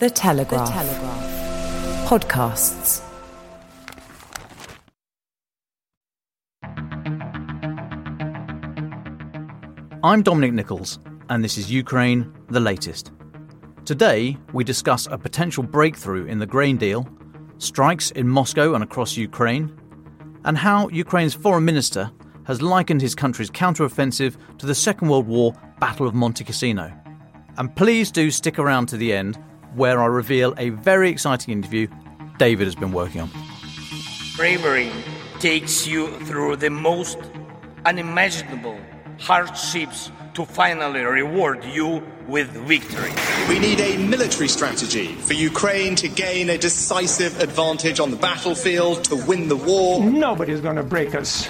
The Telegraph. The Telegraph. Podcasts. I'm Dominic Nicholls, and this is Ukraine, the latest. Today, we discuss a potential breakthrough in the grain deal, strikes in Moscow and across Ukraine, and how Ukraine's foreign minister has likened his country's counteroffensive to the Second World War Battle of Monte Cassino. And please do stick around to the end, where I reveal a very exciting interview David has been working on. Bravery takes you through the most unimaginable hardships to finally reward you with victory. We need a military strategy for Ukraine to gain a decisive advantage on the battlefield, to win the war. Nobody's going to break us.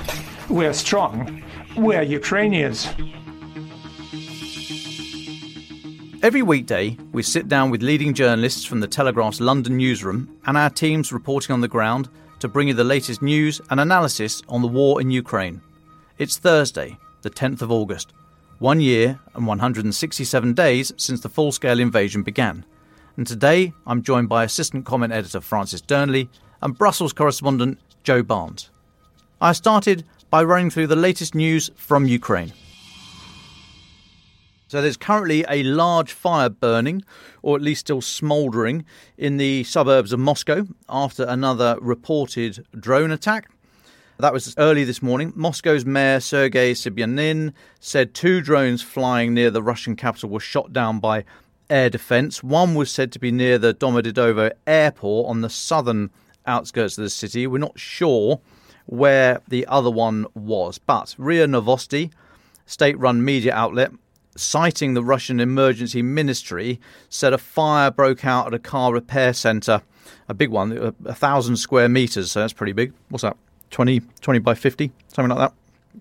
We're strong. We're Ukrainians. Every weekday, we sit down with leading journalists from the Telegraph's London newsroom and our teams reporting on the ground to bring you the latest news and analysis on the war in Ukraine. It's Thursday, the 10th of August, one year and 167 days since the full scale invasion began. And today I'm joined by Assistant Comment Editor Francis Dearnley and Brussels correspondent Joe Barnes. I started by running through the latest news from Ukraine. So there's currently a large fire burning, or at least still smouldering, in the suburbs of Moscow after another reported drone attack. That was early this morning. Moscow's mayor Sergei Sobyanin said two drones flying near the Russian capital were shot down by air defense. One was said to be near the Domodedovo airport on the southern outskirts of the city. We're not sure where the other one was, but RIA Novosti, state run media outlet, citing the Russian emergency ministry, said a fire broke out at a car repair centre, a big one, a, a thousand square metres, so that's pretty big. What's that? 20, 20 by 50, something like that.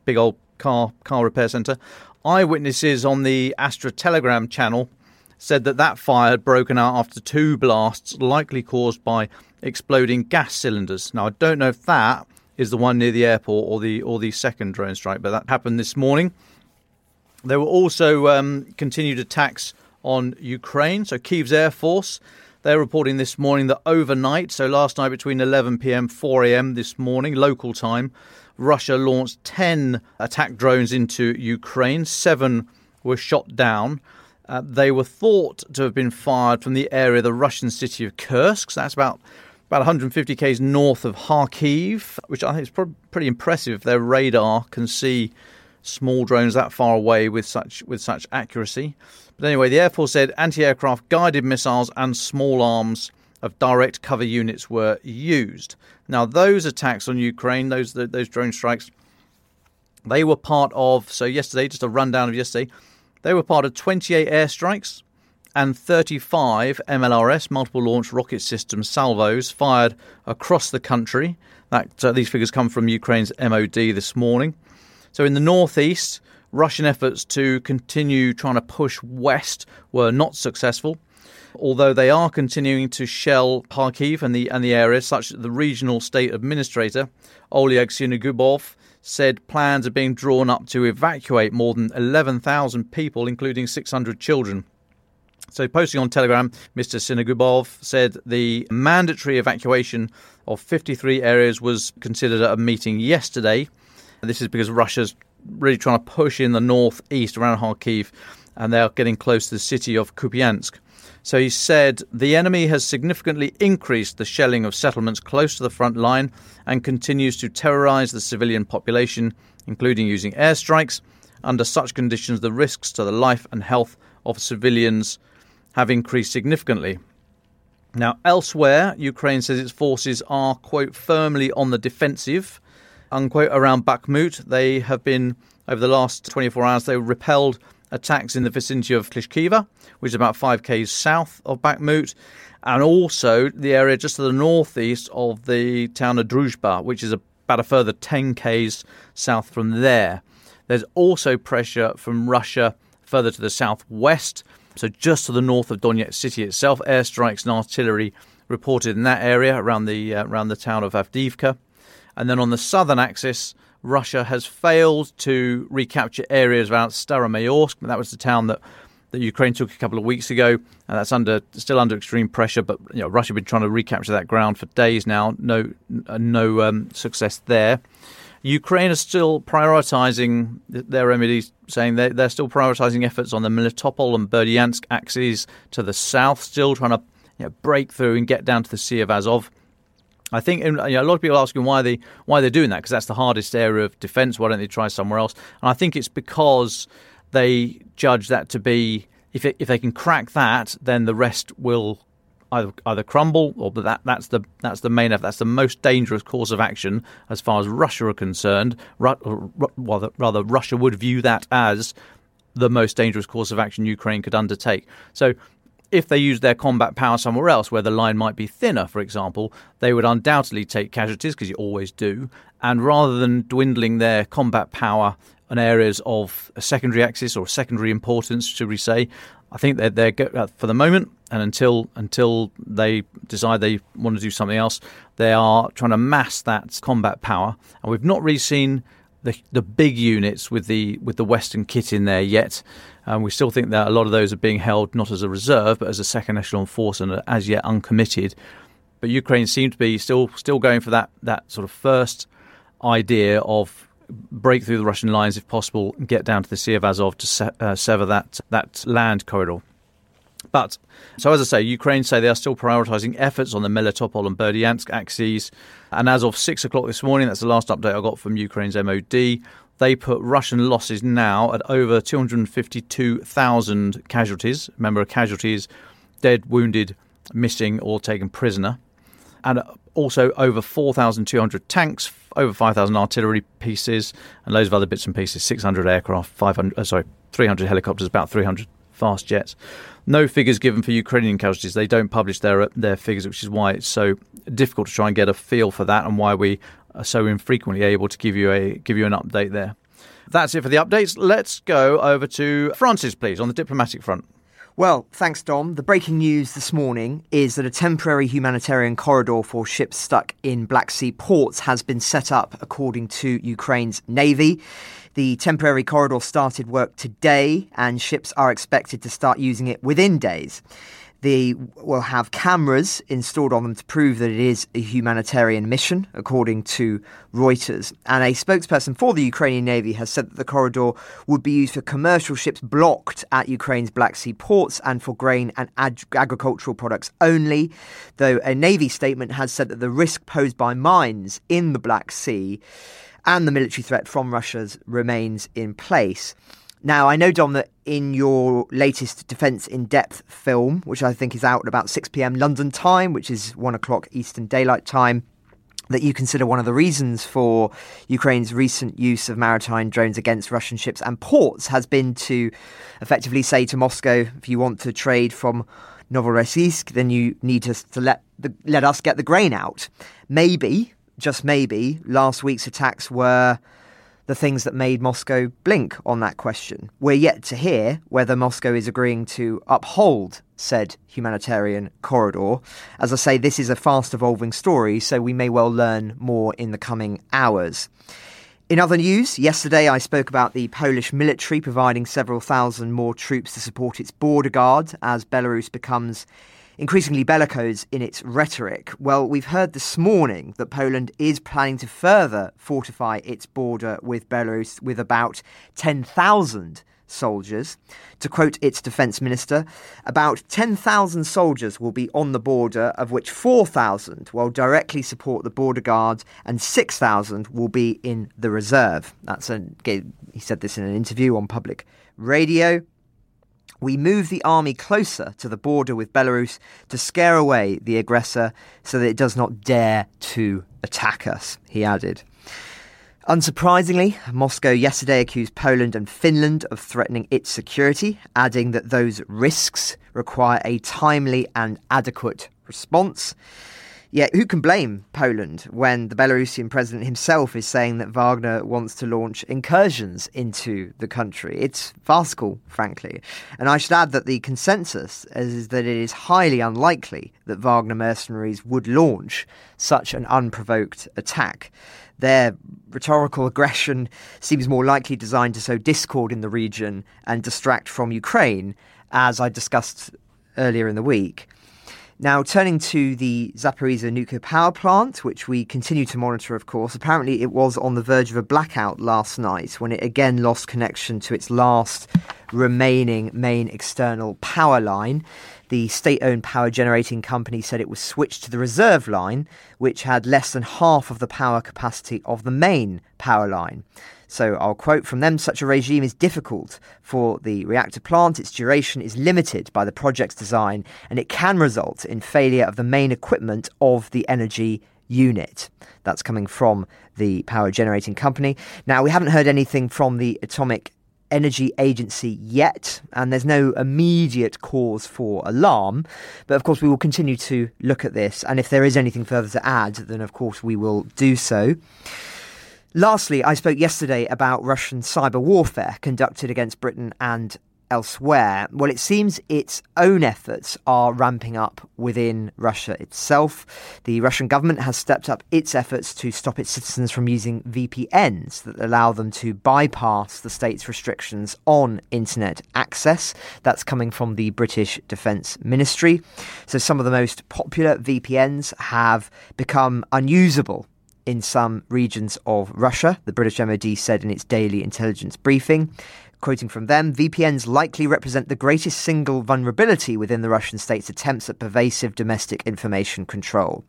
Big old car car repair centre. Eyewitnesses on the Astra Telegram channel said that that fire had broken out after two blasts, likely caused by exploding gas cylinders. Now, I don't know if that is the one near the airport or the or the second drone strike, but that happened this morning. There were also um, continued attacks on Ukraine. So Kyiv's air force they're reporting this morning that overnight, so last night between 11 pm 4 am this morning local time, Russia launched 10 attack drones into Ukraine. Seven were shot down. Uh, they were thought to have been fired from the area of the Russian city of Kursk. So that's about about 150 k's north of Kharkiv, which I think is pretty impressive. Their radar can see small drones that far away with such with such accuracy. But anyway, the Air Force said anti aircraft guided missiles and small arms of direct cover units were used. Now, those attacks on Ukraine, those those drone strikes, they were part of. So yesterday, just a rundown of yesterday, they were part of 28 airstrikes and 35 MLRS, multiple launch rocket system salvos, fired across the country. That uh, these figures come from Ukraine's MOD this morning. So in the northeast, Russian efforts to continue trying to push west were not successful. Although they are continuing to shell Kharkiv and the and the area, such that the regional state administrator Oleg Sinogubov said plans are being drawn up to evacuate more than 11,000 people, including 600 children. So, posting on Telegram, Mr. Sinogubov said the mandatory evacuation of 53 areas was considered at a meeting yesterday. This is because Russia's really trying to push in the northeast around Kharkiv, and they are getting close to the city of Kupiansk. So he said the enemy has significantly increased the shelling of settlements close to the front line and continues to terrorize the civilian population, including using airstrikes. Under such conditions, the risks to the life and health of civilians have increased significantly. Now, elsewhere, Ukraine says its forces are, quote, firmly on the defensive unquote, around Bakhmut. They have been, over the last 24 hours, they repelled attacks in the vicinity of Klishchiivka, which is about 5 k's south of Bakhmut, and also the area just to the northeast of the town of Druzhba, which is about a further 10 k's south from there. There's also pressure from Russia further to the southwest, so just to the north of Donetsk city itself. Airstrikes and artillery reported in that area around the uh, around the town of Avdiivka. And then on the southern axis, Russia has failed to recapture areas around Staromayorsk. That was the town that, that Ukraine took a couple of weeks ago, and that's under still under extreme pressure. But you know, Russia has been trying to recapture that ground for days now. No, no um, success there. Ukraine is still prioritizing their remedies, saying they're, they're still prioritizing efforts on the Melitopol and Berdyansk axes to the south, still trying to you know, break through and get down to the Sea of Azov. I think you know, a lot of people are asking why they why they're doing that because that's the hardest area of defence. Why don't they try somewhere else? And I think it's because they judge that to be if it, if they can crack that, then the rest will either either crumble or that that's the that's the main that's the most dangerous course of action as far as Russia are concerned. Rather, rather Russia would view that as the most dangerous course of action Ukraine could undertake. So if they use their combat power somewhere else where the line might be thinner, for example, they would undoubtedly take casualties because you always do. And rather than dwindling their combat power on areas of a secondary axis or secondary importance, should we say, I think they're, they're uh, for the moment and until until they decide they want to do something else, they are trying to mass that combat power. And we've not really seen the the big units with the with the Western kit in there yet. Um, we still think that a lot of those are being held not as a reserve but as a second echelon force and are as yet uncommitted. But Ukraine seemed to be still still going for that that sort of first idea of break through the Russian lines if possible and get down to the Sea of Azov to se- uh, sever that that land corridor. But so as I say, Ukraine say they are still prioritising efforts on the Melitopol and Berdyansk axes. And as of six o'clock this morning, that's the last update I got from Ukraine's MOD they put Russian losses now at over 252,000 casualties. Remember, casualties dead, wounded, missing, or taken prisoner. And also over 4,200 tanks, over 5,000 artillery pieces, and loads of other bits and pieces 600 aircraft, 500, uh, sorry, 300 helicopters, about 300 fast jets. No figures given for Ukrainian casualties. They don't publish their their figures, which is why it's so difficult to try and get a feel for that, and why we so infrequently able to give you a give you an update there. That's it for the updates. Let's go over to Francis, please, on the diplomatic front. Well, thanks, Dom. The breaking news this morning is that a temporary humanitarian corridor for ships stuck in Black Sea ports has been set up, according to Ukraine's Navy. The temporary corridor started work today, and ships are expected to start using it within days. They will have cameras installed on them to prove that it is a humanitarian mission, according to Reuters. And a spokesperson for the Ukrainian Navy has said that the corridor would be used for commercial ships blocked at Ukraine's Black Sea ports and for grain and ag- agricultural products only. Though a Navy statement has said that the risk posed by mines in the Black Sea and the military threat from Russia remains in place. Now, I know, Dom, that in your latest Defence in Depth film, which I think is out at about 6 pm London time, which is 1 o'clock Eastern Daylight Time, that you consider one of the reasons for Ukraine's recent use of maritime drones against Russian ships and ports has been to effectively say to Moscow, if you want to trade from Novorossiysk, then you need to, to let the, let us get the grain out. Maybe, just maybe, last week's attacks were the things that made Moscow blink on that question. We're yet to hear whether Moscow is agreeing to uphold said humanitarian corridor. As I say, this is a fast evolving story, so we may well learn more in the coming hours. In other news, yesterday I spoke about the Polish military providing several thousand more troops to support its border guard as Belarus becomes increasingly bellicose in its rhetoric. Well, we've heard this morning that Poland is planning to further fortify its border with Belarus with about 10,000 soldiers. To quote its defence minister, about 10,000 soldiers will be on the border, of which 4,000 will directly support the border guards and 6,000 will be in the reserve. That's a, he said this in an interview on public radio. We move the army closer to the border with Belarus to scare away the aggressor so that it does not dare to attack us, he added. Unsurprisingly, Moscow yesterday accused Poland and Finland of threatening its security, adding that those risks require a timely and adequate response. Yet, who can blame Poland when the Belarusian president himself is saying that Wagner wants to launch incursions into the country? It's farcical, frankly. And I should add that the consensus is that it is highly unlikely that Wagner mercenaries would launch such an unprovoked attack. Their rhetorical aggression seems more likely designed to sow discord in the region and distract from Ukraine, as I discussed earlier in the week. Now, turning to the Zaporizhzhia nuclear power plant, which we continue to monitor, of course, apparently it was on the verge of a blackout last night when it again lost connection to its last remaining main external power line. The state owned power generating company said it was switched to the reserve line, which had less than half of the power capacity of the main power line. So I'll quote from them such a regime is difficult for the reactor plant. Its duration is limited by the project's design, and it can result in failure of the main equipment of the energy unit. That's coming from the power generating company. Now, we haven't heard anything from the Atomic Energy Agency yet, and there's no immediate cause for alarm. But of course, we will continue to look at this, and if there is anything further to add, then of course we will do so. Lastly, I spoke yesterday about Russian cyber warfare conducted against Britain and elsewhere. Well, it seems its own efforts are ramping up within Russia itself. The Russian government has stepped up its efforts to stop its citizens from using VPNs that allow them to bypass the state's restrictions on internet access. That's coming from the British Defence Ministry. So, some of the most popular VPNs have become unusable in some regions of Russia, the British MOD said in its daily intelligence briefing. Quoting from them, VPNs likely represent the greatest single vulnerability within the Russian state's attempts at pervasive domestic information control.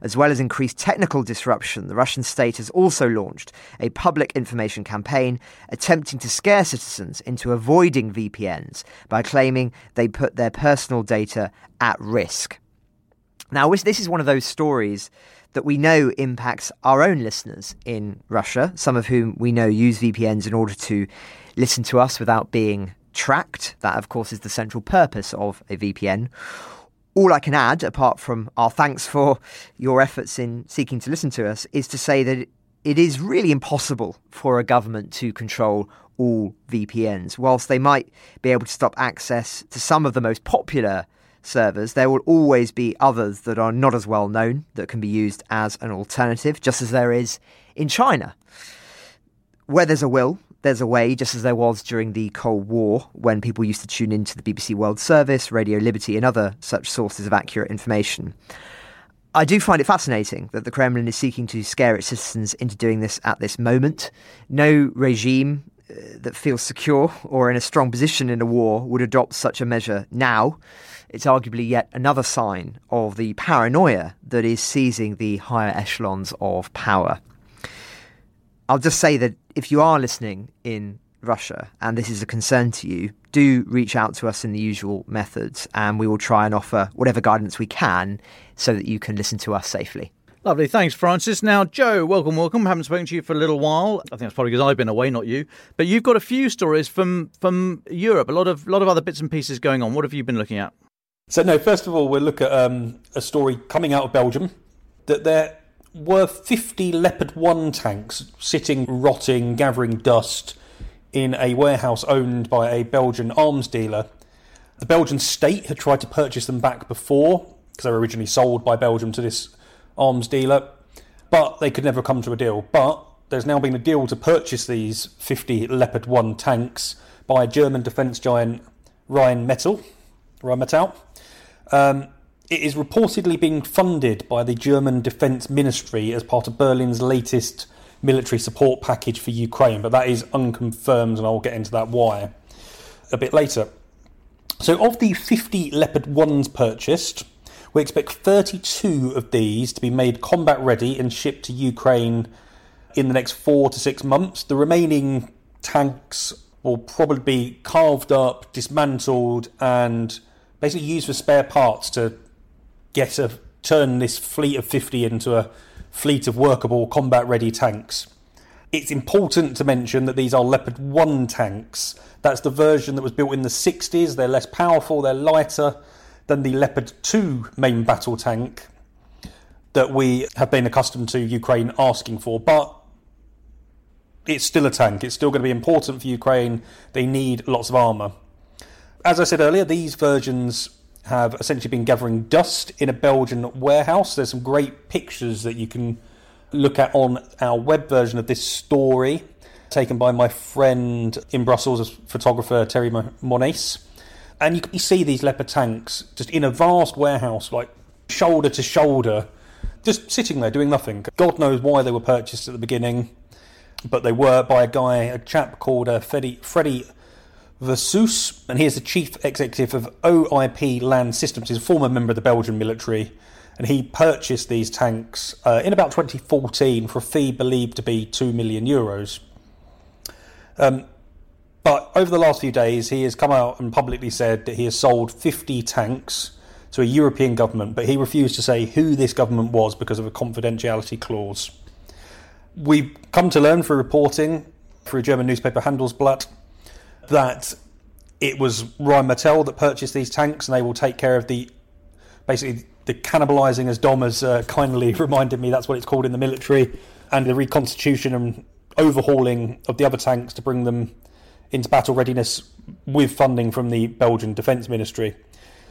As well as increased technical disruption, the Russian state has also launched a public information campaign attempting to scare citizens into avoiding VPNs by claiming they put their personal data at risk. Now, this is one of those stories that we know impacts our own listeners in Russia, some of whom we know use VPNs in order to listen to us without being tracked. That, of course, is the central purpose of a VPN. All I can add, apart from our thanks for your efforts in seeking to listen to us, is to say that it is really impossible for a government to control all VPNs. Whilst they might be able to stop access to some of the most popular servers, there will always be others that are not as well known that can be used as an alternative, just as there is in China. Where there's a will, there's a way, just as there was during the Cold War, when people used to tune into the BBC World Service, Radio Liberty, and other such sources of accurate information. I do find it fascinating that the Kremlin is seeking to scare its citizens into doing this at this moment. No regime uh, that feels secure or in a strong position in a war would adopt such a measure now it's arguably yet another sign of the paranoia that is seizing the higher echelons of power. I'll just say that if you are listening in Russia and this is a concern to you, do reach out to us in the usual methods and we will try and offer whatever guidance we can so that you can listen to us safely. Lovely, thanks, Francis. Now, Joe, welcome, welcome. Haven't spoken to you for a little while. I think that's probably because I've been away, not you. But you've got a few stories from from Europe. A lot of lot of other bits and pieces going on. What have you been looking at? So, no, first of all, we'll look at um, a story coming out of Belgium that there were 50 Leopard 1 tanks sitting, rotting, gathering dust in a warehouse owned by a Belgian arms dealer. The Belgian state had tried to purchase them back before because they were originally sold by Belgium to this arms dealer, but they could never come to a deal. But there's now been a deal to purchase these 50 Leopard 1 tanks by a German defence giant Rheinmetall. Rheinmetall. Um, it is reportedly being funded by the German Defence Ministry as part of Berlin's latest military support package for Ukraine, but that is unconfirmed, and I'll get into that why a bit later. So, of the 50 Leopard 1s purchased, we expect 32 of these to be made combat ready and shipped to Ukraine in the next four to six months. The remaining tanks will probably be carved up, dismantled, and basically used for spare parts to get a turn this fleet of 50 into a fleet of workable combat ready tanks. It's important to mention that these are Leopard 1 tanks. That's the version that was built in the 60s. They're less powerful, they're lighter than the Leopard 2 main battle tank that we have been accustomed to Ukraine asking for. But it's still a tank. It's still going to be important for Ukraine. They need lots of armour. As I said earlier, these versions have essentially been gathering dust in a Belgian warehouse. There's some great pictures that you can look at on our web version of this story, taken by my friend in Brussels, photographer Terry Monace. And you, you see these leopard tanks just in a vast warehouse, like shoulder to shoulder, just sitting there doing nothing. God knows why they were purchased at the beginning, but they were by a guy, a chap called uh, Freddie Versluys, and he is the chief executive of OIP Land Systems. He's a former member of the Belgian military, and he purchased these tanks uh, in about 2014 for a fee believed to be 2 million euros. Um, but over the last few days, he has come out and publicly said that he has sold 50 tanks to a European government, but he refused to say who this government was because of a confidentiality clause. We've come to learn through reporting through a German newspaper Handelsblatt that it was Rheinmetall that purchased these tanks, and they will take care of the basically the cannibalising, as Dom has uh, kindly reminded me, that's what it's called in the military, and the reconstitution and overhauling of the other tanks to bring them into battle readiness with funding from the Belgian Defence Ministry.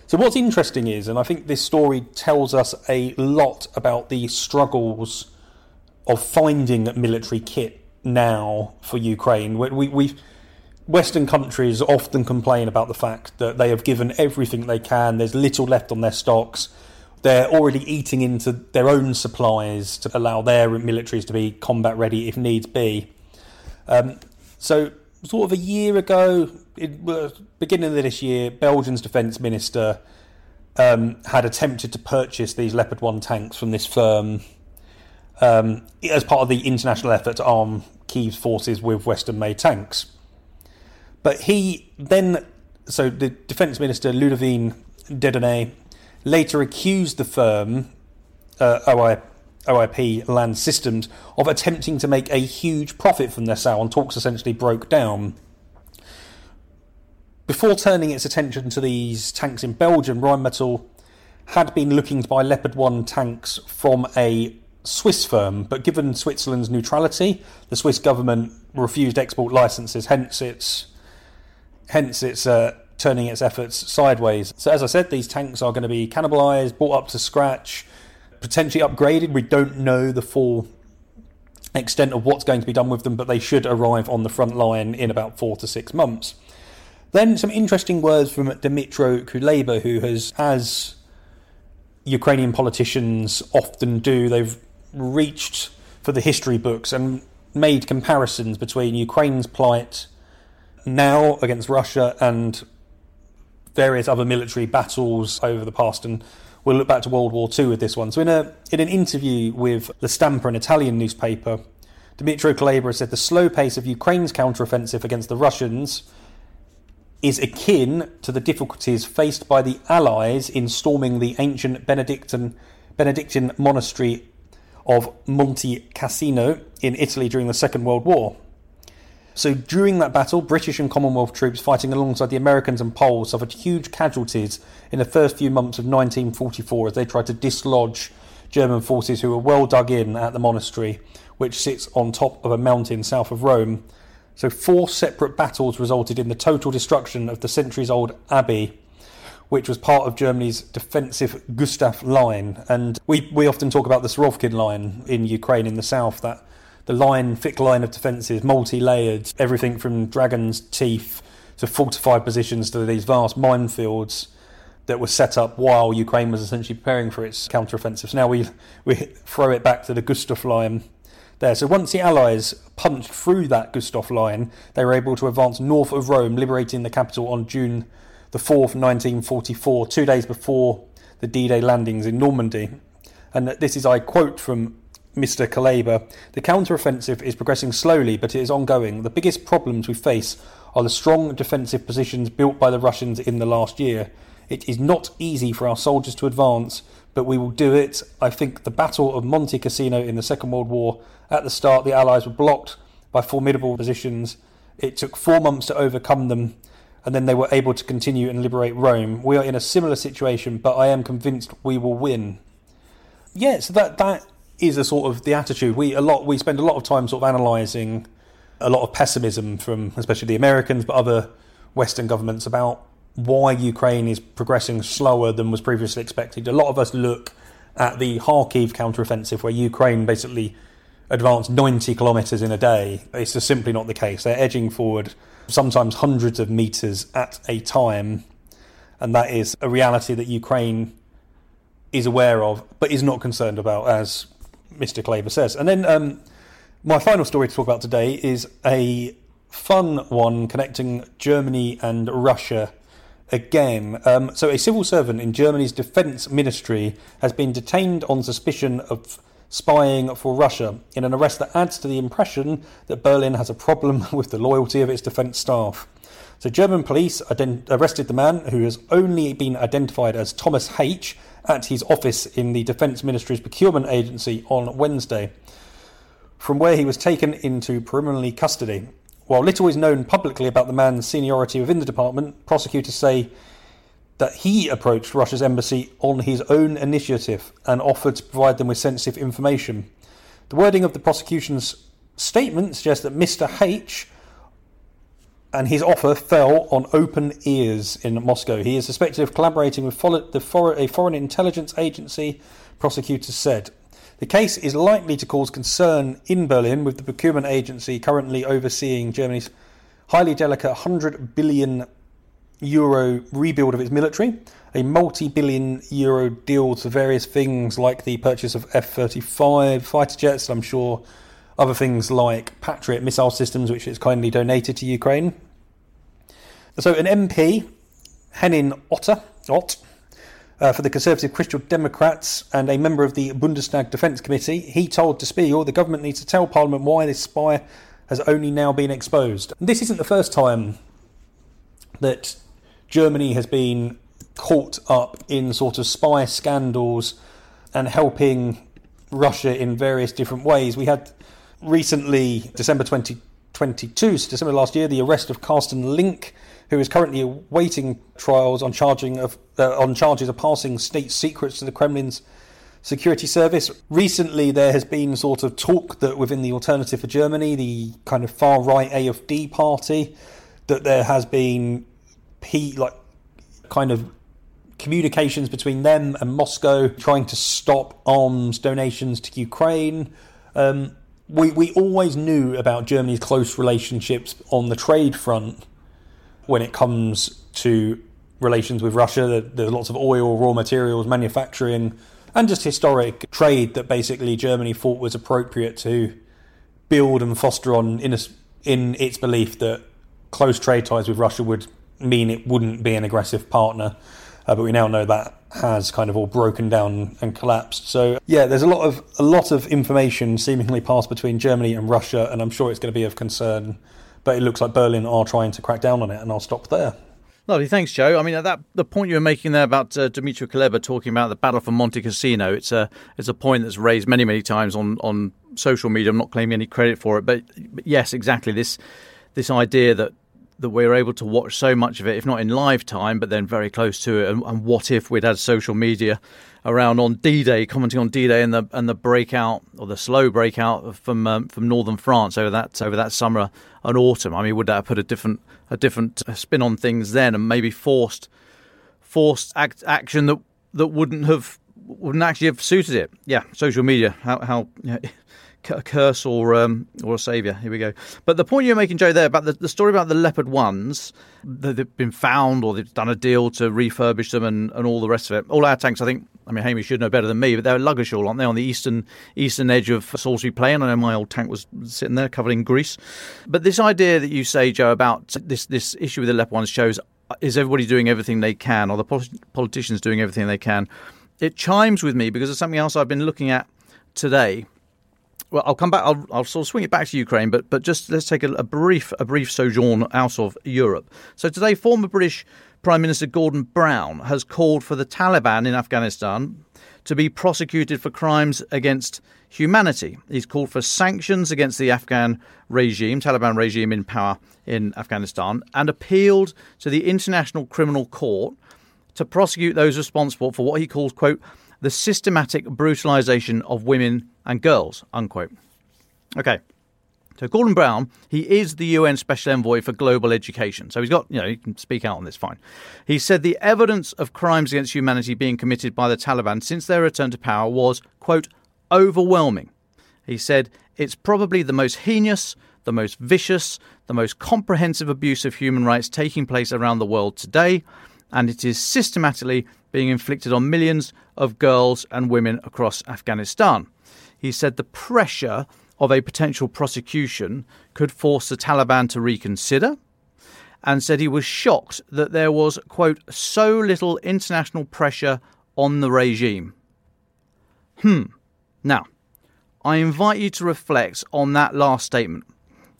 So, what's interesting is, and I think this story tells us a lot about the struggles of finding military kit now for Ukraine. We, we, Western countries often complain about the fact that they have given everything they can, there's little left on their stocks. They're already eating into their own supplies to allow their militaries to be combat ready if needs be. Um, so, sort of a year ago, beginning of this year, Belgium's defence minister um, had attempted to purchase these Leopard 1 tanks from this firm um, as part of the international effort to arm Kiev's forces with Western made tanks. But he then, so the defence minister Ludivine Dedonder later accused the firm, uh, OI, OIP Land Systems, of attempting to make a huge profit from their sale, and talks essentially broke down. Before turning its attention to these tanks in Belgium, Rheinmetall had been looking to buy Leopard 1 tanks from a Swiss firm, but given Switzerland's neutrality, the Swiss government refused export licenses, hence its hence it's uh, turning its efforts sideways. So, as I said, these tanks are going to be cannibalized, brought up to scratch, potentially upgraded. We don't know the full extent of what's going to be done with them, but they should arrive on the front line in about four to six months. Then, some interesting words from Dmytro Kuleba, who has, as Ukrainian politicians often do, they've reached for the history books and made comparisons between Ukraine's plight now against Russia and various other military battles over the past, and we'll look back to World War II with this one. So, in a in an interview with La Stampa, an Italian newspaper, Dmytro Kuleba said the slow pace of Ukraine's counteroffensive against the Russians is akin to the difficulties faced by the Allies in storming the ancient Benedictine Benedictine monastery of Monte Cassino in Italy during the Second World War. So during that battle, British and Commonwealth troops fighting alongside the Americans and Poles suffered huge casualties in the first few months of 1944 as they tried to dislodge German forces who were well dug in at the monastery, which sits on top of a mountain south of Rome. So four separate battles resulted in the total destruction of the centuries old abbey which was part of Germany's defensive Gustav line. And we, we often talk about the Surovikin line in Ukraine in the south, that the line, thick line of defences, multi-layered, everything from dragon's teeth to fortified positions to these vast minefields that were set up while Ukraine was essentially preparing for its counteroffensive. So now we we throw it back to the Gustav line there. So once the Allies punched through that Gustav line, they were able to advance north of Rome, liberating the capital on June the 4th, 1944, two days before the D-Day landings in Normandy. And this is, I quote from Mr. Kuleba, the counter-offensive is progressing slowly, but it is ongoing. The biggest problems we face are the strong defensive positions built by the Russians in the last year. It is not easy for our soldiers to advance, but we will do it. I think the Battle of Monte Cassino in the Second World War, at the start, the Allies were blocked by formidable positions. It took four months to overcome them, and then they were able to continue and liberate Rome. We are in a similar situation, but I am convinced we will win. Yeah, so that that is a sort of the attitude. We a lot we spend a lot of time sort of analysing a lot of pessimism from especially the Americans, but other Western governments about why Ukraine is progressing slower than was previously expected. A lot of us look at the Kharkiv counteroffensive, where Ukraine basically advanced 90 kilometres in a day. It's just simply not the case. They're edging forward sometimes hundreds of metres at a time, and that is a reality that Ukraine is aware of, but is not concerned about, as Mr. Kuleba says. And then um, my final story to talk about today is a fun one connecting Germany and Russia again. Um, so, a civil servant in Germany's defense ministry has been detained on suspicion of spying for Russia in an arrest that adds to the impression that Berlin has a problem with the loyalty of its defense staff. So, German police ident- arrested the man who has only been identified as Thomas H. at his office in the Defense Ministry's procurement agency on Wednesday, from where he was taken into preliminary custody. While little is known publicly about the man's seniority within the department, prosecutors say that he approached Russia's embassy on his own initiative and offered to provide them with sensitive information. The wording of the prosecution's statement suggests that Mr. H and his offer fell on open ears in Moscow. He is suspected of collaborating with a foreign intelligence agency, prosecutors said. The case is likely to cause concern in Berlin, with the procurement agency currently overseeing Germany's highly delicate 100 billion euro rebuild of its military, a multi billion euro deal to various things like the purchase of F 35 fighter jets, I'm sure other things like Patriot missile systems, which it's kindly donated to Ukraine. So, an MP, Henning Otte, Ott, uh, for the Conservative Christian Democrats and a member of the Bundestag Defence Committee. He told Der Spiegel the government needs to tell Parliament why this spy has only now been exposed. And this isn't the first time that Germany has been caught up in sort of spy scandals and helping Russia in various different ways. We had recently, December 2022, so December last year, the arrest of Carsten Linke, who is currently awaiting trials on charging of uh, on charges of passing state secrets to the Kremlin's security service. Recently, there has been sort of talk that within the Alternative for Germany, the kind of far right AFD party, that there has been p like kind of communications between them and Moscow trying to stop arms donations to Ukraine. Um, we we always knew about Germany's close relationships on the trade front when it comes to relations with Russia. There's lots of oil, raw materials, manufacturing, and just historic trade that basically Germany thought was appropriate to build and foster on in, a, in its belief that close trade ties with Russia would mean it wouldn't be an aggressive partner. Uh, but we now know that has kind of all broken down and collapsed. So yeah, there's a lot of a lot of information seemingly passed between Germany and Russia, and I'm sure it's going to be of concern but it looks like Berlin are trying to crack down on it, and I'll stop there. Lovely, thanks, Joe. I mean, at that the point you were making there about uh, Dmitry Kuleba talking about the battle for Monte Cassino, it's a it's a point that's raised many many times on on social media. I'm not claiming any credit for it, but, but yes, exactly this this idea that that we are able to watch so much of it, if not in live time, but then very close to it. And, and what if we'd had social media around on D-Day, commenting on D-Day and the and the breakout or the slow breakout from um, from northern France over that over that summer and autumn? I mean, would that have put a different a different spin on things then, and maybe forced forced act, action that that wouldn't have wouldn't actually have suited it? Yeah, social media. How how a curse or um, or a savior. Here we go. But the point you're making, Joe, there about the, the story about the leopard ones that they've been found or they've done a deal to refurbish them and, and all the rest of it. All our tanks, I think. I mean, Hamish should know better than me, but they're Ludgershall, aren't they, on the eastern eastern edge of Salisbury Plain? I know my old tank was sitting there covered in grease. But this idea that you say, Joe, about this this issue with the leopard ones shows is everybody doing everything they can, or the politicians doing everything they can? It chimes with me because of something else I've been looking at today well, I'll come back. I'll, I'll sort of swing it back to Ukraine, but but just let's take a, a brief a brief sojourn out of Europe. So today, former British Prime Minister Gordon Brown has called for the Taliban in Afghanistan to be prosecuted for crimes against humanity. He's called for sanctions against the Afghan regime, Taliban regime in power in Afghanistan, and appealed to the International Criminal Court to prosecute those responsible for what he calls, quote, the systematic brutalization of women and girls, unquote. Okay. So Gordon Brown, he is the UN Special Envoy for Global Education. So he's got, you know, he can speak out on this fine. He said the evidence of crimes against humanity being committed by the Taliban since their return to power was, quote, overwhelming. He said it's probably the most heinous, the most vicious, the most comprehensive abuse of human rights taking place around the world today, and it is systematically being inflicted on millions of girls and women across Afghanistan. He said the pressure of a potential prosecution could force the Taliban to reconsider and said he was shocked that there was, quote, so little international pressure on the regime. Hmm. Now, I invite you to reflect on that last statement.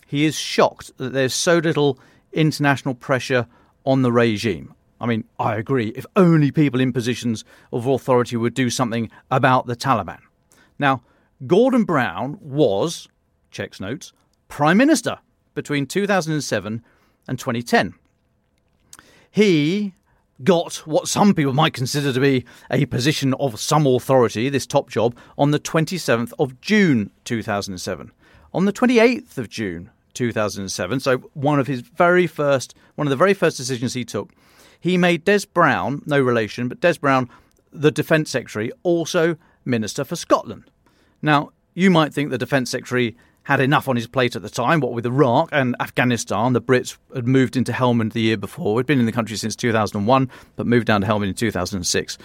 He is shocked that there's so little international pressure on the regime. I mean, I agree, if only people in positions of authority would do something about the Taliban. Now, Gordon Brown was, checks notes, Prime Minister between 2007 and 2010. He got what some people might consider to be a position of some authority, this top job, on the 27th of June 2007. On the 28th of June 2007, so one of his very first, one of the very first decisions he took, he made Des Brown, no relation, but Des Brown, the Defence Secretary, also Minister for Scotland. Now, you might think the Defence Secretary had enough on his plate at the time, what with Iraq and Afghanistan. The Brits had moved into Helmand the year before. We'd been in the country since 2001, but moved down to Helmand in 2006.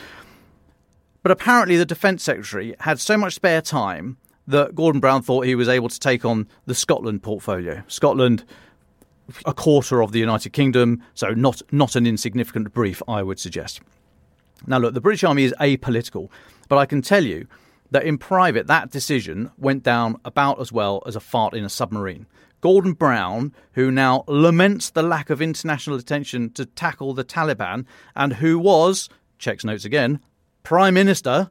But apparently, the Defence Secretary had so much spare time that Gordon Brown thought he was able to take on the Scotland portfolio. Scotland, a quarter of the United Kingdom, so not, not an insignificant brief, I would suggest. Now, look, the British Army is apolitical, but I can tell you that in private, that decision went down about as well as a fart in a submarine. Gordon Brown, who now laments the lack of international attention to tackle the Taliban, and who was, checks notes again, Prime Minister,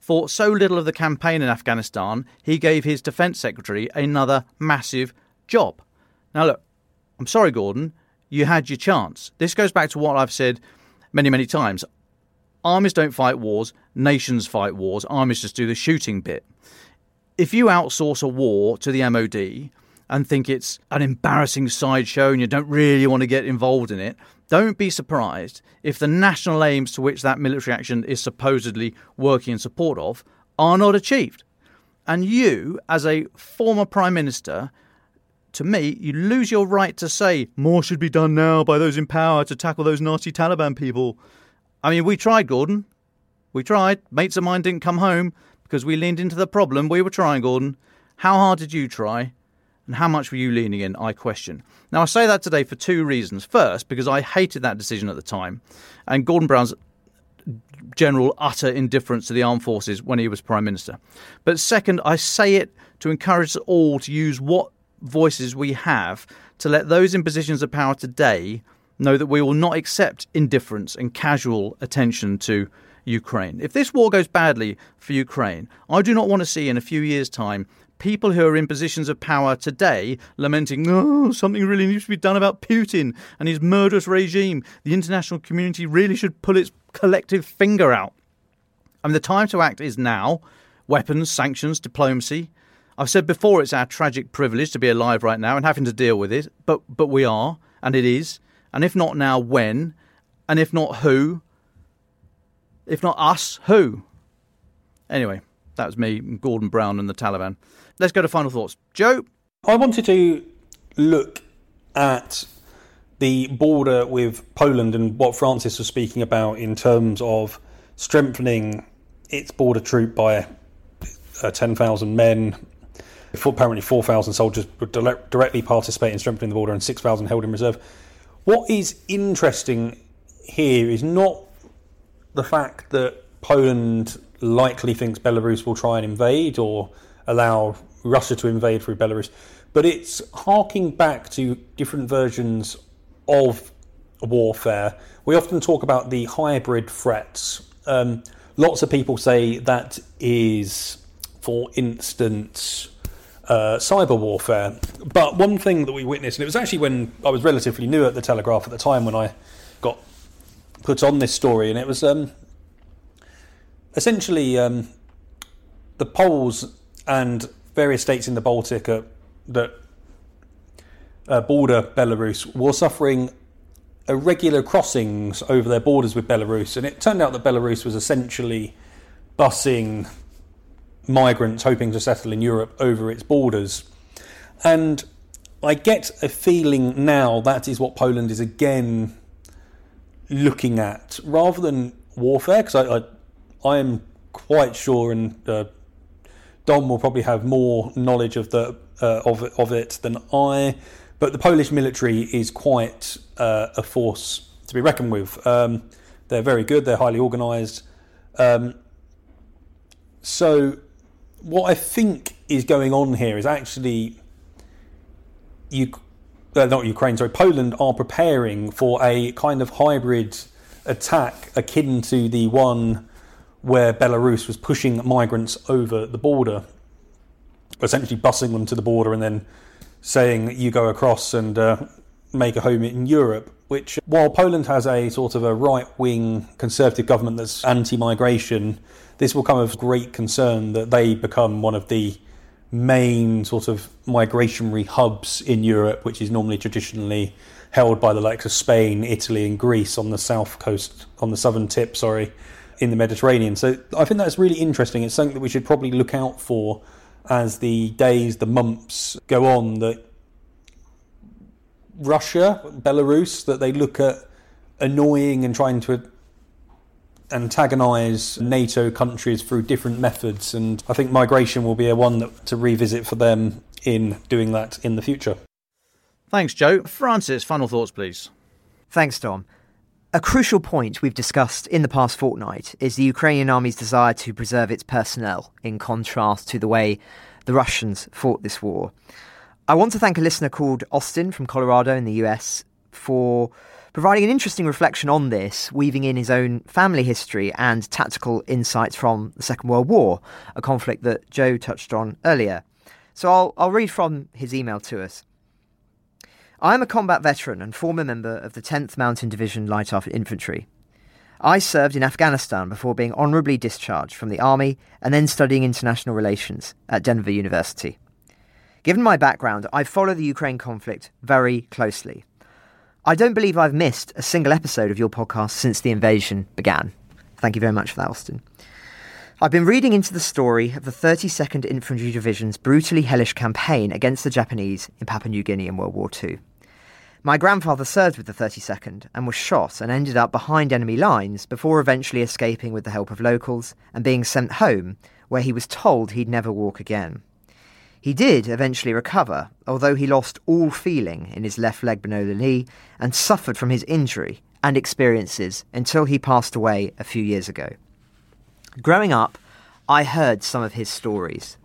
thought so little of the campaign in Afghanistan, he gave his Defence Secretary another massive job. Now, look, I'm sorry, Gordon, you had your chance. This goes back to what I've said many, many times. Armies don't fight wars, nations fight wars, armies just do the shooting bit. If you outsource a war to the MOD and think it's an embarrassing sideshow and you don't really want to get involved in it, don't be surprised if the national aims to which that military action is supposedly working in support of are not achieved. And you, as a former Prime Minister, to me, you lose your right to say more should be done now by those in power to tackle those nasty Taliban people. I mean, we tried, Gordon. We tried. Mates of mine didn't come home because we leaned into the problem. We were trying, Gordon. How hard did you try? And how much were you leaning in? I question. Now, I say that today for two reasons. First, because I hated that decision at the time, and Gordon Brown's general utter indifference to the armed forces when he was Prime Minister. But second, I say it to encourage us all to use what voices we have to let those in positions of power today know that we will not accept indifference and casual attention to Ukraine. If this war goes badly for Ukraine, I do not want to see in a few years' time people who are in positions of power today lamenting, oh, something really needs to be done about Putin and his murderous regime. The international community really should pull its collective finger out. I mean, the time to act is now. Weapons, sanctions, diplomacy. I've said before it's our tragic privilege to be alive right now and having to deal with it, but but we are, and it is. And if not now, when? And if not, who? If not us, who? Anyway, that was me, Gordon Brown, and the Taliban. Let's go to final thoughts. Joe? I wanted to look at the border with Poland and what Francis was speaking about in terms of strengthening its border troop by uh, 10,000 men. Apparently, 4,000 soldiers would directly participate in strengthening the border and 6,000 held in reserve. What is interesting here is not the fact that Poland likely thinks Belarus will try and invade or allow Russia to invade through Belarus, but it's harking back to different versions of warfare. We often talk about the hybrid threats. Um, lots of people say that is, for instance, uh, cyber warfare. But one thing that we witnessed, and it was actually when I was relatively new at the Telegraph at the time when I got put on this story, and it was um, essentially um, the Poles and various states in the Baltic are, that uh, border Belarus were suffering irregular crossings over their borders with Belarus, and it turned out that Belarus was essentially busing migrants hoping to settle in Europe over its borders. And I get a feeling now that is what Poland is again looking at, rather than warfare, because I, I, I, am quite sure, and uh, will probably have more knowledge of the uh, of of it than I. But the Polish military is quite uh, a force to be reckoned with. Um, they're very good. They're highly organised. Um, so, what I think is going on here is actually, you, uh, not Ukraine, sorry, Poland are preparing for a kind of hybrid attack akin to the one where Belarus was pushing migrants over the border, essentially busing them to the border and then saying you go across and uh, make a home in Europe. Which, while Poland has a sort of a right wing conservative government that's anti migration, this will come of great concern that they become one of the main sort of migratory hubs in Europe, which is normally traditionally held by the likes of Spain, Italy, and Greece on the south coast, on the southern tip, sorry, in the Mediterranean. So I think that's really interesting. It's something that we should probably look out for as the days, the months go on, that Russia, Belarus, that they look at annoying and trying to antagonize NATO countries through different methods. And I think migration will be a one that, to revisit for them in doing that in the future. Thanks, Joe. Francis, final thoughts, please. Thanks, Dom. A crucial point we've discussed in the past fortnight is the Ukrainian army's desire to preserve its personnel, in contrast to the way the Russians fought this war. I want to thank a listener called Austin from Colorado in the US for providing an interesting reflection on this, weaving in his own family history and tactical insights from the Second World War, a conflict that Joe touched on earlier. So I'll, I'll read from his email to us. I am a combat veteran and former member of the 10th Mountain Division Light Infantry. I served in Afghanistan before being honourably discharged from the Army and then studying international relations at Denver University. Given my background, I follow the Ukraine conflict very closely. I don't believe I've missed a single episode of your podcast since the invasion began. Thank you very much for that, Austin. I've been reading into the story of the 32nd Infantry Division's brutally hellish campaign against the Japanese in Papua New Guinea in World War II. My grandfather served with the 32nd and was shot and ended up behind enemy lines before eventually escaping with the help of locals and being sent home, where he was told he'd never walk again. He did eventually recover, although he lost all feeling in his left leg below the knee and suffered from his injury and experiences until he passed away a few years ago. Growing up, I heard some of his stories.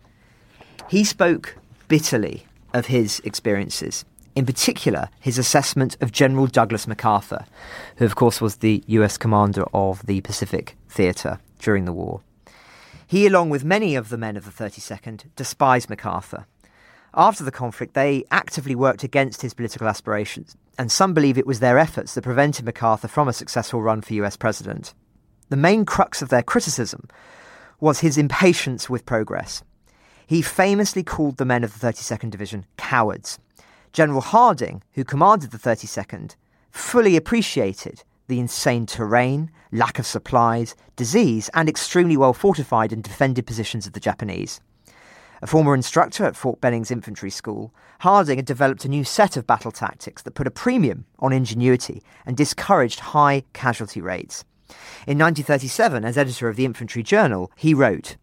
He spoke bitterly of his experiences in particular his assessment of General Douglas MacArthur, who, of course, was the US commander of the Pacific Theatre during the war. He, along with many of the men of the 32nd, despised MacArthur. After the conflict, they actively worked against his political aspirations, and some believe it was their efforts that prevented MacArthur from a successful run for US president. The main crux of their criticism was his impatience with progress. He famously called the men of the 32nd Division cowards General Harding, who commanded the 32nd, fully appreciated the insane terrain, lack of supplies, disease, and extremely well fortified and defended positions of the Japanese. A former instructor at Fort Benning's infantry school, Harding had developed a new set of battle tactics that put a premium on ingenuity and discouraged high casualty rates. In 1937, as editor of the Infantry Journal, he wrote,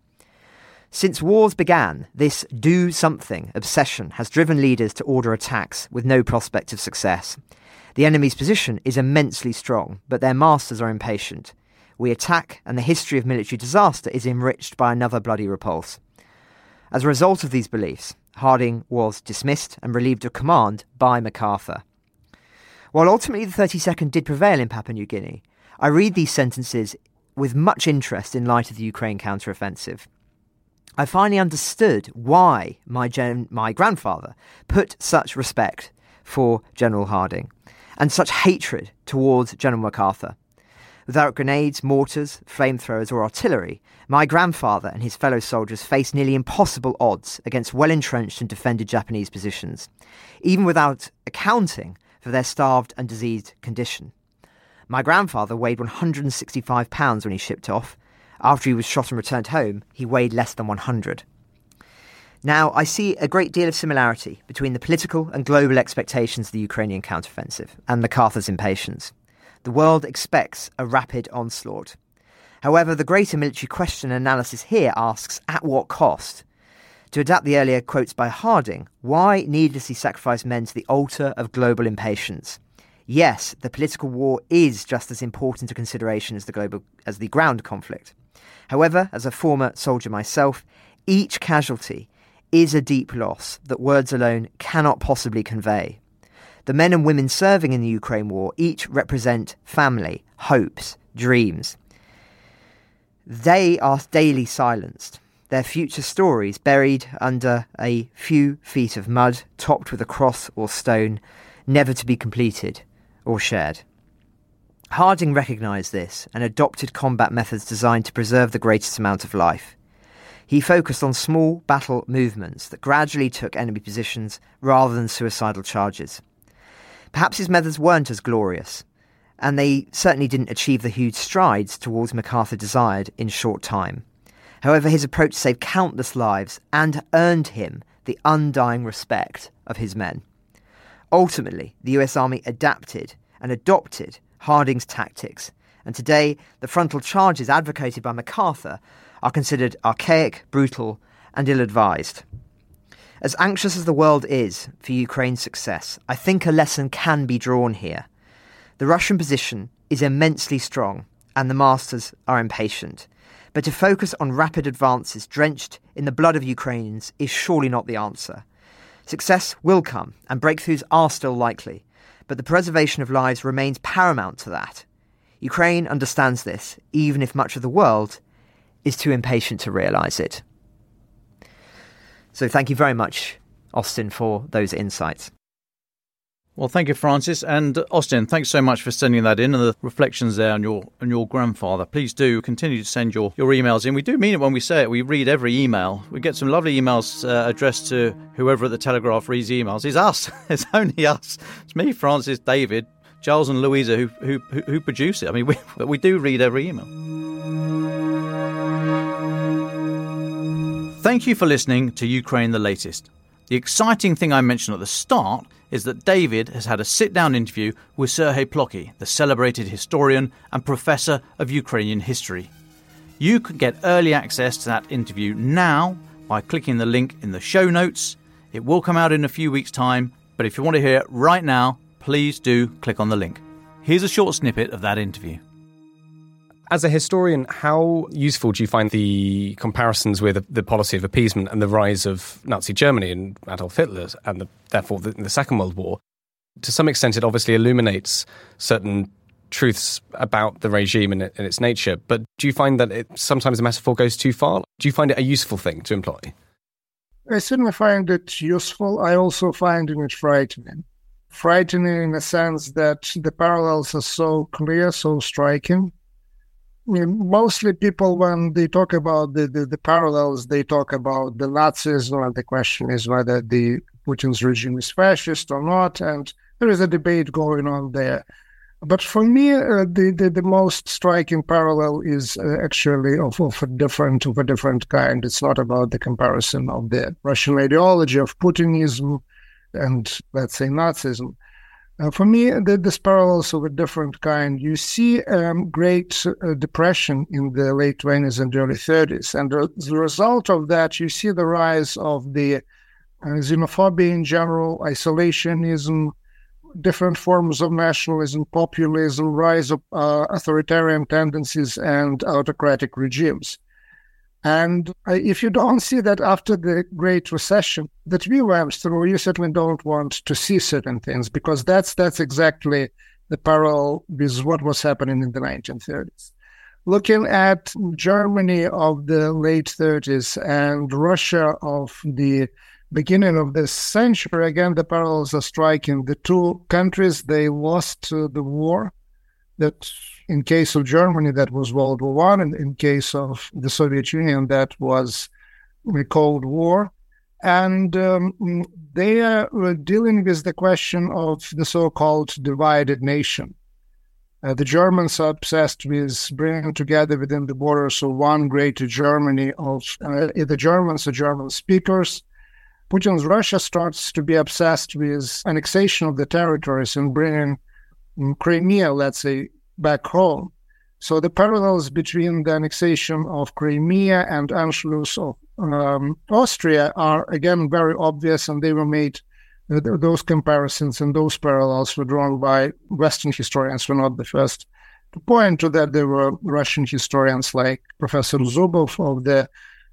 since wars began, this do something obsession has driven leaders to order attacks with no prospect of success. The enemy's position is immensely strong, but their masters are impatient. We attack, and the history of military disaster is enriched by another bloody repulse. As a result of these beliefs, Harding was dismissed and relieved of command by MacArthur. While ultimately the 32nd did prevail in Papua New Guinea, I read these sentences with much interest in light of the Ukraine counteroffensive. I finally understood why my, gen- my grandfather put such respect for General Harding and such hatred towards General MacArthur. Without grenades, mortars, flamethrowers, or artillery, my grandfather and his fellow soldiers faced nearly impossible odds against well entrenched and defended Japanese positions, even without accounting for their starved and diseased condition. My grandfather weighed 165 pounds when he shipped off. After he was shot and returned home, he weighed less than 100. Now, I see a great deal of similarity between the political and global expectations of the Ukrainian counteroffensive and MacArthur's impatience. The world expects a rapid onslaught. However, the greater military question analysis here asks at what cost? To adapt the earlier quotes by Harding, why needlessly sacrifice men to the altar of global impatience? Yes, the political war is just as important a consideration as the global as the ground conflict. However, as a former soldier myself, each casualty is a deep loss that words alone cannot possibly convey. The men and women serving in the Ukraine war each represent family, hopes, dreams. They are daily silenced, their future stories buried under a few feet of mud, topped with a cross or stone, never to be completed or shared. Harding recognised this and adopted combat methods designed to preserve the greatest amount of life. He focused on small battle movements that gradually took enemy positions rather than suicidal charges. Perhaps his methods weren't as glorious, and they certainly didn't achieve the huge strides towards MacArthur desired in short time. However, his approach saved countless lives and earned him the undying respect of his men. Ultimately, the US Army adapted and adopted Harding's tactics, and today the frontal charges advocated by MacArthur are considered archaic, brutal, and ill advised. As anxious as the world is for Ukraine's success, I think a lesson can be drawn here. The Russian position is immensely strong, and the masters are impatient. But to focus on rapid advances drenched in the blood of Ukrainians is surely not the answer. Success will come, and breakthroughs are still likely, but the preservation of lives remains paramount to that. Ukraine understands this, even if much of the world is too impatient to realise it. So thank you very much, Austin, for those insights. Well, thank you, Francis, and Austin. Thanks so much for sending that in and the reflections there on your on your grandfather. Please do continue to send your, your emails in. We do mean it when we say it. We read every email. We get some lovely emails uh, addressed to whoever at the Telegraph reads emails. It's us. It's only us. It's me, Francis, David, Charles, and Louisa who who who produce it. I mean, we we do read every email. Thank you for listening to Ukraine the Latest. The exciting thing I mentioned at the start is that David has had a sit down interview with Serhii Plokhy, the celebrated historian and professor of Ukrainian history. You can get early access to that interview now by clicking the link in the show notes. It will come out in a few weeks' time, but if you want to hear it right now, please do click on the link. Here's a short snippet of that interview. As a historian, how useful do you find the comparisons with the policy of appeasement and the rise of Nazi Germany and Adolf Hitler, and the, therefore the, the Second World War? To some extent, it obviously illuminates certain truths about the regime and, its nature. But do you find that it, sometimes the metaphor goes too far? Do you find it a useful thing to employ? I certainly find it useful. I also find it frightening. Frightening in the sense that the parallels are so clear, so striking mostly people, when they talk about the, the, the, parallels, they talk about the Nazism, and the question is whether the Putin's regime is fascist or not, and there is a debate going on there. But for me, uh, the, the, the most striking parallel is uh, actually of, of a different of a different kind. It's not about the comparison of the Russian ideology of Putinism and let's say Nazism uh, for me, the, this parallels of a different kind. You see um, Great uh, Depression in the late 20s and early 30s. And as a result of that, you see the rise of the uh, xenophobia in general, isolationism, different forms of nationalism, populism, rise of uh, authoritarian tendencies, and autocratic regimes. And if you don't see that after the Great Recession that we went through, you certainly don't want to see certain things because that's that's exactly the parallel with what was happening in the 1930s. looking at Germany of the late 30s and Russia of the beginning of this century, again, the parallels are striking. The two countries, they lost the war. That in case of Germany, that was World War One, and in case of the Soviet Union, that was the Cold War. And um, they are dealing with the question of the so-called divided nation. Uh, the Germans are obsessed with bringing together within the borders of one greater Germany of uh, the Germans are German speakers, Putin's Russia starts to be obsessed with annexation of the territories and bringing Crimea, let's say, back home. So the parallels between the annexation of Crimea and Anschluss of um, Austria are again very obvious, and they were made. Uh, those comparisons and those parallels were drawn by Western historians. Were not the first to point to that. There were Russian historians like Professor Zubov of the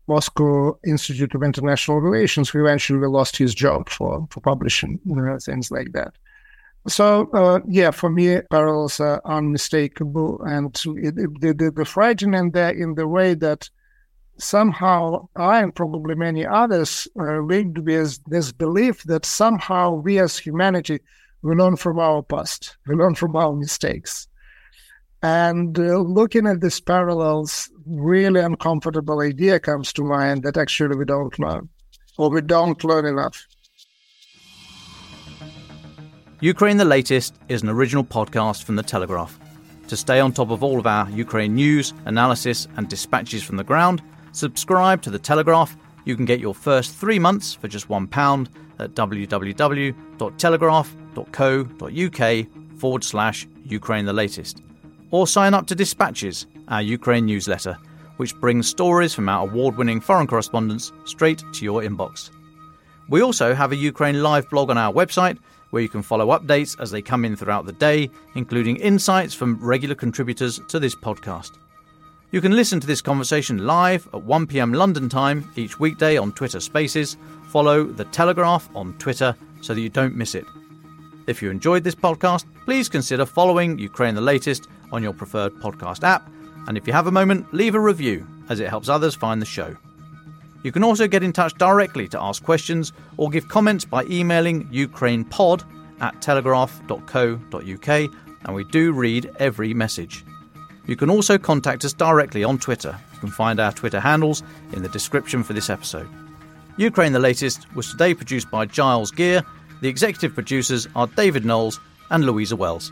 Moscow Institute of International Relations, who eventually lost his job for, for publishing you know, things like that. So, uh, yeah, for me, parallels are unmistakable. And it, it, the, the, the frightening there in the way that somehow I and probably many others are linked with this belief that somehow we as humanity, we learn from our past, we learn from our mistakes. And uh, looking at these parallels, really uncomfortable idea comes to mind that actually we don't learn, or we don't learn enough. Ukraine the Latest is an original podcast from The Telegraph. To stay on top of all of our Ukraine news, analysis, and dispatches from the ground, subscribe to The Telegraph. You can get your first three months for just £1 at www.telegraph.co.uk forward slash Ukraine the Latest or sign up to Dispatches, our Ukraine newsletter, which brings stories from our award winning foreign correspondents straight to your inbox. We also have a Ukraine live blog on our website where you can follow updates as they come in throughout the day, including insights from regular contributors to this podcast. You can listen to this conversation live at 1 pm London time each weekday on Twitter Spaces. Follow The Telegraph on Twitter so that you don't miss it. If you enjoyed this podcast, please consider following Ukraine the Latest on your preferred podcast app. And if you have a moment, leave a review as it helps others find the show. You can also get in touch directly to ask questions or give comments by emailing ukrainepod at telegraph.co.uk, and we do read every message. You can also contact us directly on Twitter. You can find our Twitter handles in the description for this episode. Ukraine the Latest was today produced by Giles Gear. The executive producers are David Knowles and Louisa Wells.